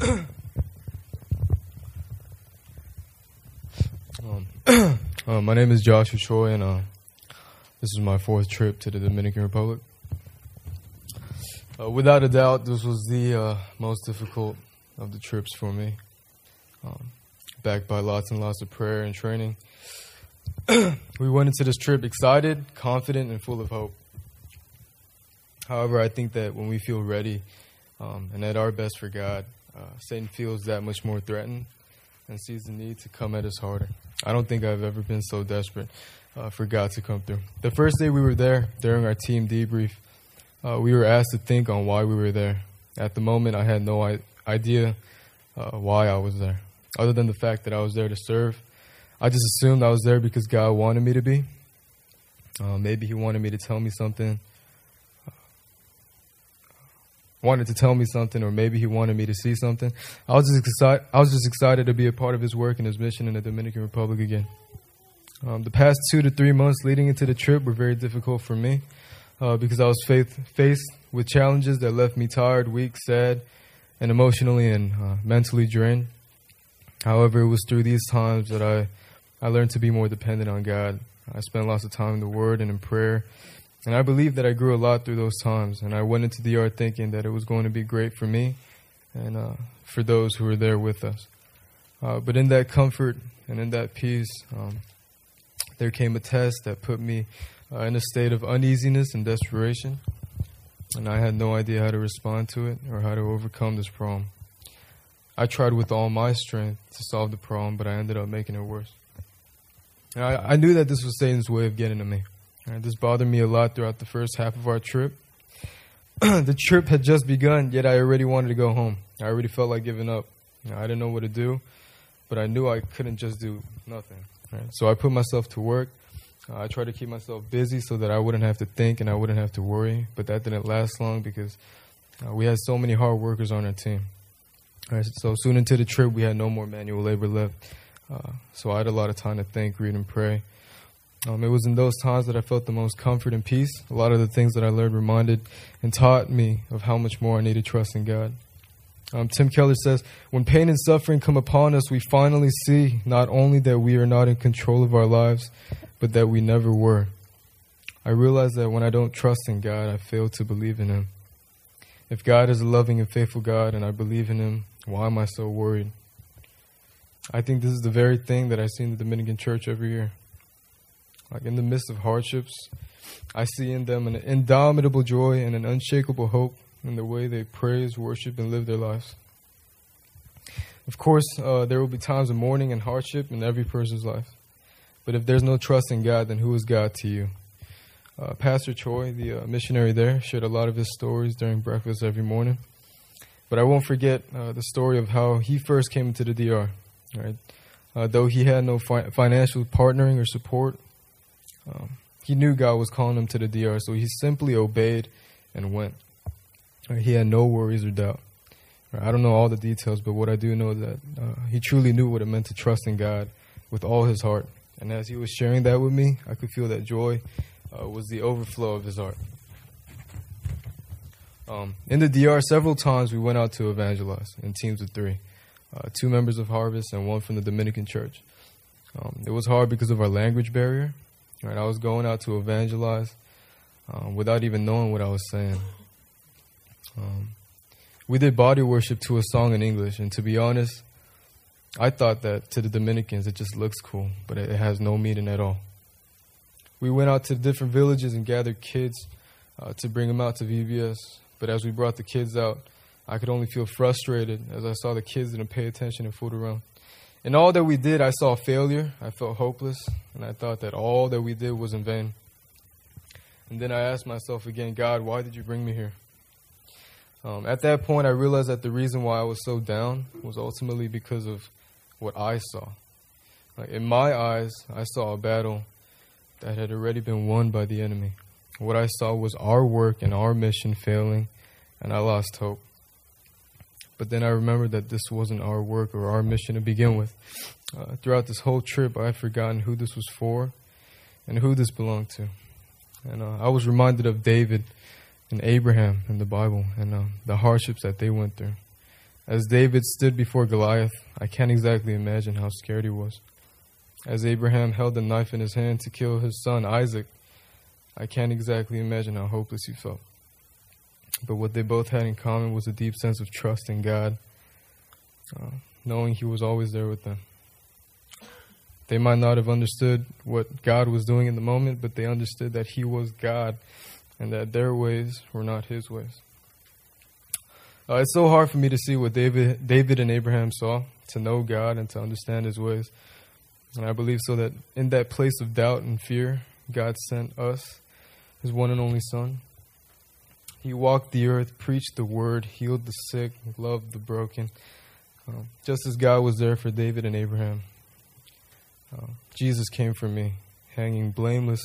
um, uh, my name is Joshua Troy, and uh, this is my fourth trip to the Dominican Republic. Uh, without a doubt, this was the uh, most difficult of the trips for me. Um, backed by lots and lots of prayer and training. we went into this trip excited, confident, and full of hope. However, I think that when we feel ready um, and at our best for God, uh, Satan feels that much more threatened and sees the need to come at us harder. I don't think I've ever been so desperate uh, for God to come through. The first day we were there, during our team debrief, uh, we were asked to think on why we were there. At the moment, I had no I- idea uh, why I was there, other than the fact that I was there to serve. I just assumed I was there because God wanted me to be. Uh, maybe He wanted me to tell me something wanted to tell me something, or maybe he wanted me to see something. I was just excited. I was just excited to be a part of his work and his mission in the Dominican Republic again. Um, the past two to three months leading into the trip were very difficult for me uh, because I was faith, faced with challenges that left me tired, weak, sad, and emotionally and uh, mentally drained. However, it was through these times that I, I learned to be more dependent on God. I spent lots of time in the Word and in prayer, and I believe that I grew a lot through those times. And I went into the yard thinking that it was going to be great for me and uh, for those who were there with us. Uh, but in that comfort and in that peace, um, there came a test that put me uh, in a state of uneasiness and desperation. And I had no idea how to respond to it or how to overcome this problem. I tried with all my strength to solve the problem, but I ended up making it worse. I, I knew that this was Satan's way of getting to me. Right, this bothered me a lot throughout the first half of our trip. the trip had just begun, yet I already wanted to go home. I already felt like giving up. You know, I didn't know what to do, but I knew I couldn't just do nothing. Right? So I put myself to work. Uh, I tried to keep myself busy so that I wouldn't have to think and I wouldn't have to worry. But that didn't last long because uh, we had so many hard workers on our team. Right, so soon into the trip, we had no more manual labor left. Uh, so I had a lot of time to think, read, and pray. Um, it was in those times that I felt the most comfort and peace. A lot of the things that I learned reminded and taught me of how much more I needed trust in God. Um, Tim Keller says, When pain and suffering come upon us, we finally see not only that we are not in control of our lives, but that we never were. I realize that when I don't trust in God, I fail to believe in Him. If God is a loving and faithful God and I believe in Him, why am I so worried? I think this is the very thing that I see in the Dominican church every year. Like in the midst of hardships, I see in them an indomitable joy and an unshakable hope in the way they praise, worship, and live their lives. Of course, uh, there will be times of mourning and hardship in every person's life. But if there's no trust in God, then who is God to you? Uh, Pastor Choi, the uh, missionary there, shared a lot of his stories during breakfast every morning. But I won't forget uh, the story of how he first came into the DR. Right? Uh, though he had no fi- financial partnering or support, um, he knew God was calling him to the DR, so he simply obeyed and went. He had no worries or doubt. I don't know all the details, but what I do know is that uh, he truly knew what it meant to trust in God with all his heart. And as he was sharing that with me, I could feel that joy uh, was the overflow of his heart. Um, in the DR, several times we went out to evangelize in teams of three uh, two members of Harvest and one from the Dominican Church. Um, it was hard because of our language barrier. Right, I was going out to evangelize um, without even knowing what I was saying. Um, we did body worship to a song in English, and to be honest, I thought that to the Dominicans it just looks cool, but it has no meaning at all. We went out to different villages and gathered kids uh, to bring them out to VBS, but as we brought the kids out, I could only feel frustrated as I saw the kids didn't pay attention and fooled around. In all that we did, I saw failure. I felt hopeless, and I thought that all that we did was in vain. And then I asked myself again, God, why did you bring me here? Um, at that point, I realized that the reason why I was so down was ultimately because of what I saw. Like in my eyes, I saw a battle that had already been won by the enemy. What I saw was our work and our mission failing, and I lost hope. But then I remembered that this wasn't our work or our mission to begin with. Uh, throughout this whole trip, I had forgotten who this was for and who this belonged to. And uh, I was reminded of David and Abraham in the Bible and uh, the hardships that they went through. As David stood before Goliath, I can't exactly imagine how scared he was. As Abraham held the knife in his hand to kill his son Isaac, I can't exactly imagine how hopeless he felt. But what they both had in common was a deep sense of trust in God, uh, knowing He was always there with them. They might not have understood what God was doing in the moment, but they understood that He was God and that their ways were not His ways. Uh, it's so hard for me to see what David, David and Abraham saw, to know God and to understand His ways. And I believe so that in that place of doubt and fear, God sent us, His one and only Son, he walked the earth, preached the word, healed the sick, loved the broken, um, just as God was there for David and Abraham. Uh, Jesus came for me, hanging blameless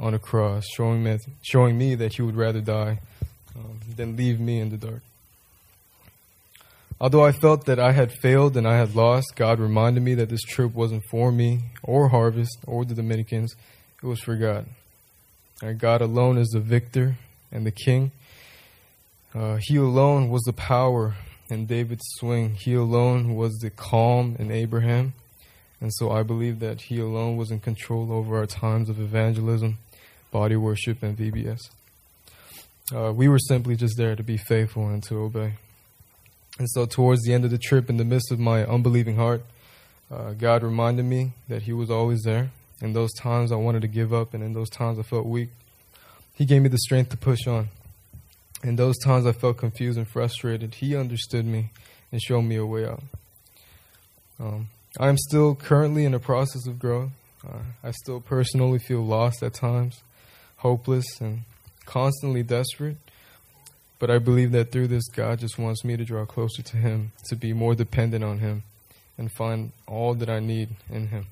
on a cross, showing me, showing me that he would rather die um, than leave me in the dark. Although I felt that I had failed and I had lost, God reminded me that this trip wasn't for me or Harvest or the Dominicans. It was for God. And God alone is the victor and the king. Uh, he alone was the power in David's swing. He alone was the calm in Abraham. And so I believe that he alone was in control over our times of evangelism, body worship, and VBS. Uh, we were simply just there to be faithful and to obey. And so, towards the end of the trip, in the midst of my unbelieving heart, uh, God reminded me that He was always there. In those times I wanted to give up, and in those times I felt weak, he gave me the strength to push on. In those times I felt confused and frustrated, He understood me and showed me a way out. Um, I am still currently in a process of growth. Uh, I still personally feel lost at times, hopeless, and constantly desperate. But I believe that through this, God just wants me to draw closer to Him, to be more dependent on Him, and find all that I need in Him.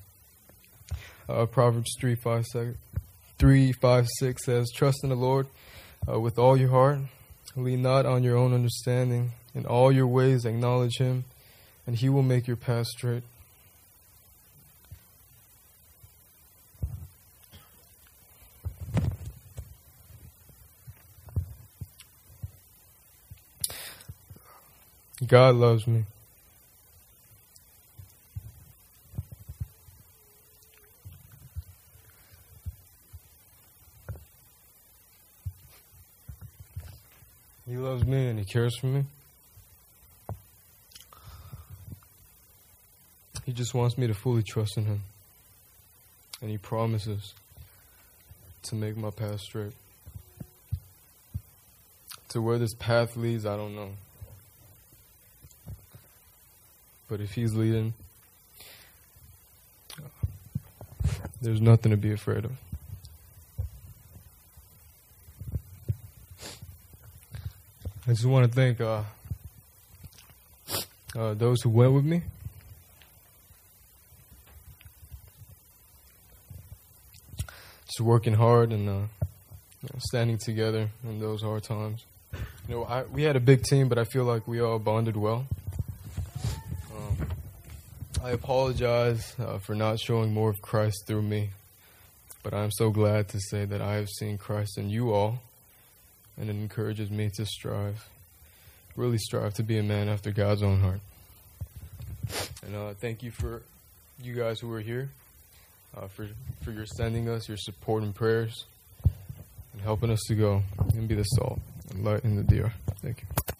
Uh, Proverbs 3 5, 3 5 6 says, Trust in the Lord uh, with all your heart, lean not on your own understanding. In all your ways, acknowledge Him, and He will make your path straight. God loves me. He loves me and He cares for me. He just wants me to fully trust in Him. And He promises to make my path straight. To where this path leads, I don't know. But if He's leading, there's nothing to be afraid of. I just want to thank uh, uh, those who went with me. Just working hard and uh, standing together in those hard times. You know, I, we had a big team, but I feel like we all bonded well. Um, I apologize uh, for not showing more of Christ through me, but I'm so glad to say that I have seen Christ in you all and it encourages me to strive, really strive to be a man after God's own heart. And uh, thank you for you guys who are here, uh, for for your sending us your support and prayers, and helping us to go and be the salt and light in the DR. Thank you.